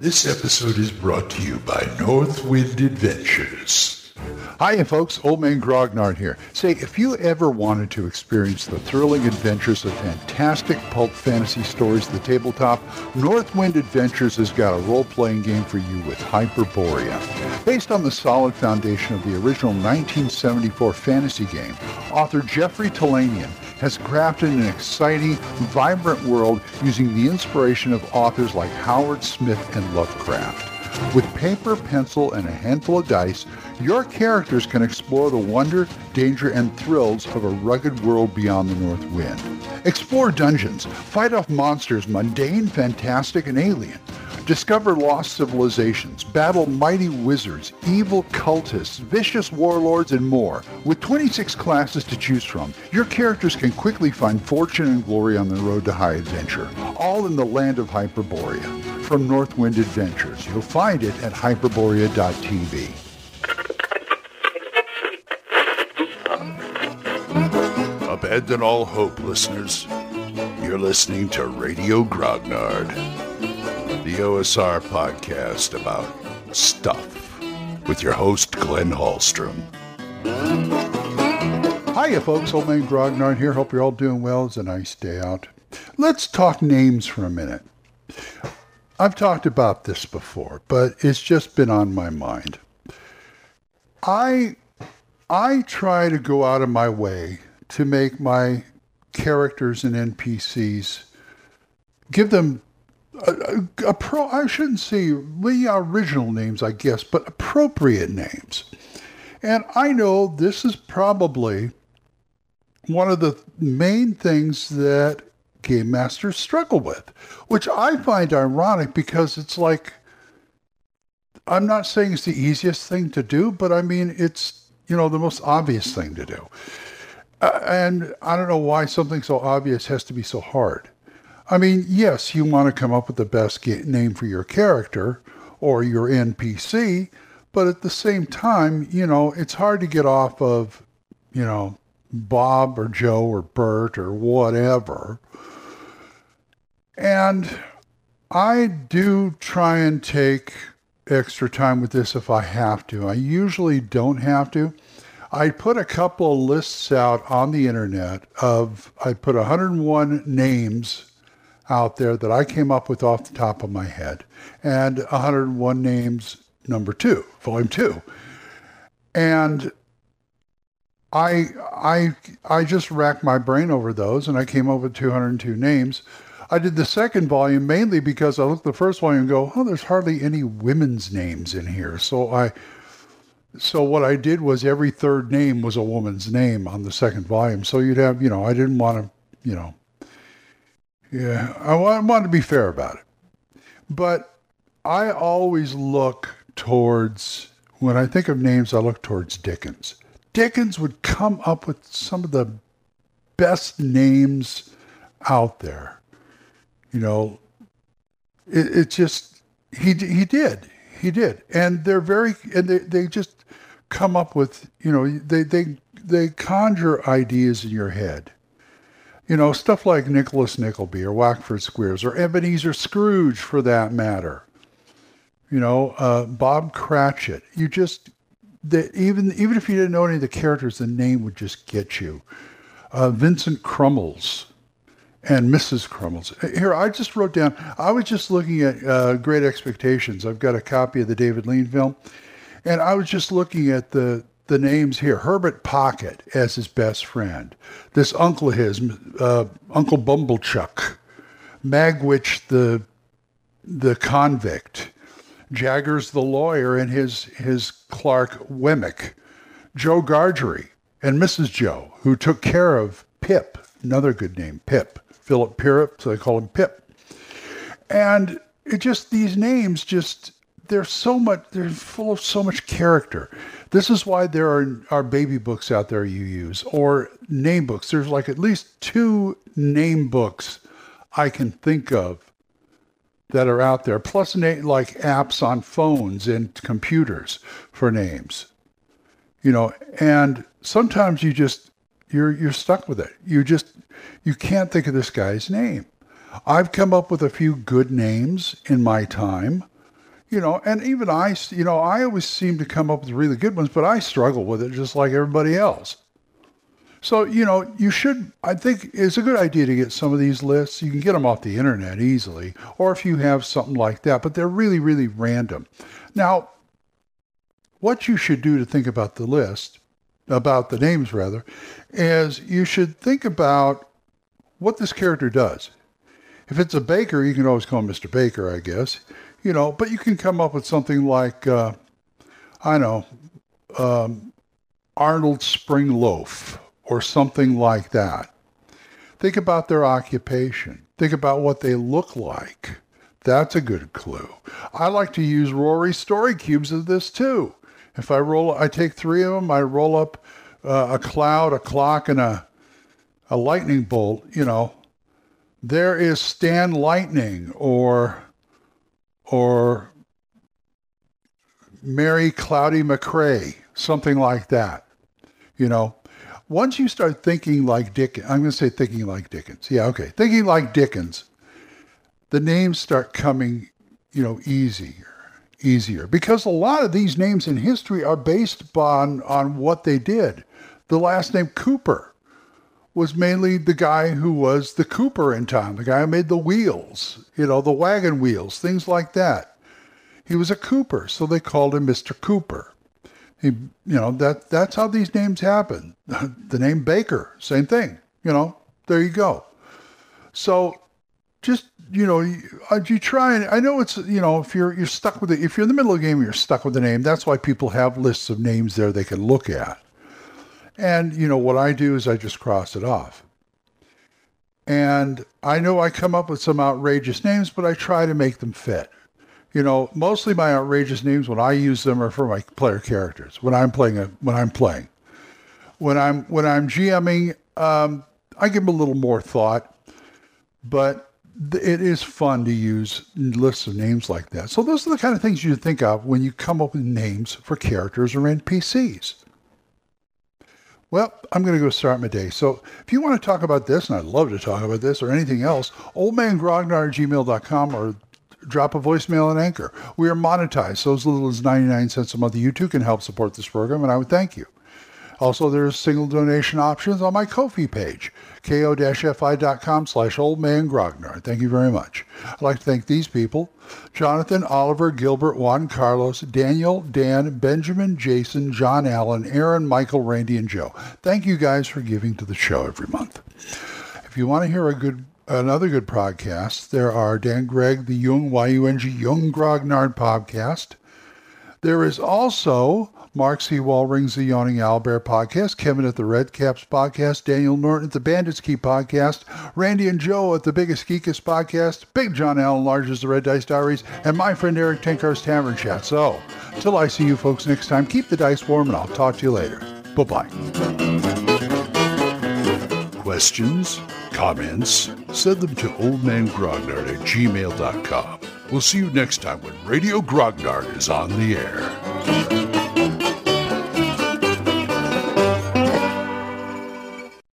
This episode is brought to you by Northwind Adventures. Hi, folks. Old Man Grognard here. Say, if you ever wanted to experience the thrilling adventures of fantastic pulp fantasy stories at the tabletop, Northwind Adventures has got a role-playing game for you with Hyperborea. Based on the solid foundation of the original 1974 fantasy game, author Jeffrey Talanian has crafted an exciting, vibrant world using the inspiration of authors like Howard Smith and Lovecraft. With paper, pencil, and a handful of dice, your characters can explore the wonder, danger, and thrills of a rugged world beyond the North Wind. Explore dungeons, fight off monsters mundane, fantastic, and alien. Discover lost civilizations, battle mighty wizards, evil cultists, vicious warlords, and more. With 26 classes to choose from, your characters can quickly find fortune and glory on the road to high adventure, all in the land of Hyperborea. From Northwind Adventures, you'll find it at hyperborea.tv. Abandon all hope, listeners. You're listening to Radio Grognard, the OSR podcast about stuff, with your host, Glenn Hallstrom. Hiya, folks. Old Man Grognard here. Hope you're all doing well. It's a nice day out. Let's talk names for a minute. I've talked about this before, but it's just been on my mind. I I try to go out of my way to make my characters and NPCs give them a pro. I shouldn't say the original names, I guess, but appropriate names. And I know this is probably one of the main things that game masters struggle with, which I find ironic because it's like I'm not saying it's the easiest thing to do, but I mean it's you know the most obvious thing to do. Uh, and I don't know why something so obvious has to be so hard. I mean, yes, you want to come up with the best name for your character or your NPC, but at the same time, you know, it's hard to get off of, you know, Bob or Joe or Bert or whatever. And I do try and take extra time with this if I have to. I usually don't have to. I put a couple of lists out on the internet of, I put 101 names out there that I came up with off the top of my head, and 101 names number two, volume two. And I, I, I just racked my brain over those, and I came up with 202 names. I did the second volume mainly because I looked at the first volume and go, oh, there's hardly any women's names in here. So I so what I did was every third name was a woman's name on the second volume. So you'd have, you know, I didn't want to, you know, yeah, I want to be fair about it. But I always look towards, when I think of names, I look towards Dickens. Dickens would come up with some of the best names out there. You know, it, it just, he, he did. He did. And they're very, and they, they just, come up with, you know, they, they, they conjure ideas in your head. You know, stuff like Nicholas Nickleby or Wackford Squeers or Ebenezer Scrooge for that matter. You know, uh, Bob Cratchit. You just, the, even, even if you didn't know any of the characters, the name would just get you. Uh, Vincent Crummles and Mrs. Crummles. Here, I just wrote down, I was just looking at uh, Great Expectations. I've got a copy of the David Lean film. And I was just looking at the the names here. Herbert Pocket as his best friend. This uncle of his, uh, Uncle Pumblechook. Magwitch the the convict. Jaggers the lawyer and his his Clark Wemmick. Joe Gargery and Mrs. Joe, who took care of Pip, another good name, Pip. Philip Pirrip, so they call him Pip. And it just these names just they're so much they're full of so much character this is why there are, are baby books out there you use or name books. There's like at least two name books i can think of that are out there plus like apps on phones and computers for names you know and sometimes you just you're you're stuck with it. You just you can't think of this guy's name. I've come up with a few good names in my time You know, and even I, you know, I always seem to come up with really good ones, but I struggle with it just like everybody else. So, you know, you should, I think it's a good idea to get some of these lists. You can get them off the internet easily, or if you have something like that, but they're really, really random. Now, what you should do to think about the list, about the names rather, is you should think about what this character does. If it's a baker, you can always call him Mr. Baker, I guess, you know, but you can come up with something like, uh, I know, um, Arnold Spring Loaf or something like that. Think about their occupation. Think about what they look like. That's a good clue. I like to use Rory story cubes of this too. If I roll, I take three of them. I roll up uh, a cloud, a clock, and a a lightning bolt. You know, there is Stan Lightning or or Mary Cloudy McRae, something like that. You know, once you start thinking like Dickens, I'm going to say thinking like Dickens. Yeah, okay. Thinking like Dickens, the names start coming, you know, easier, easier. Because a lot of these names in history are based on, on what they did. The last name Cooper was mainly the guy who was the Cooper in town, the guy who made the wheels, you know, the wagon wheels, things like that. He was a Cooper, so they called him Mr. Cooper. He, you know, that that's how these names happen. the name Baker, same thing. You know, there you go. So just you know, you, uh, you try and I know it's you know if you're you're stuck with it if you're in the middle of the game you're stuck with the name. That's why people have lists of names there they can look at. And you know what I do is I just cross it off. And I know I come up with some outrageous names, but I try to make them fit you know, mostly my outrageous names when I use them are for my player characters. When I'm playing a, when I'm playing, when I'm when I'm GMing, um, I give them a little more thought, but it is fun to use lists of names like that. So those are the kind of things you think of when you come up with names for characters or NPCs. Well, I'm going to go start my day. So if you want to talk about this, and I'd love to talk about this or anything else, oldmangrognard at gmail.com or drop a voicemail and Anchor. We are monetized, so as little as 99 cents a month. You too can help support this program, and I would thank you. Also, there's single donation options on my Ko-fi page, ko-fi.com slash oldmangrognard. Thank you very much. I'd like to thank these people, Jonathan, Oliver, Gilbert, Juan Carlos, Daniel, Dan, Benjamin, Jason, John Allen, Aaron, Michael, Randy, and Joe. Thank you guys for giving to the show every month. If you want to hear a good another good podcast. There are Dan Gregg, the Yung, Y-U-N-G, Yung Grognard podcast. There is also Mark C. Wallring's The Yawning Owlbear podcast, Kevin at the Red Caps podcast, Daniel Norton at the Bandits Keep podcast, Randy and Joe at the Biggest Geekest podcast, Big John Allen Large as the Red Dice Diaries, and my friend Erik Tenkar's Tavern Chat. So, till I see you folks next time, keep the dice warm and I'll talk to you later. Bye-bye. Questions? comments, send them to oldmangrognard at gmail.com. We'll see you next time when Radio Grognard is on the air.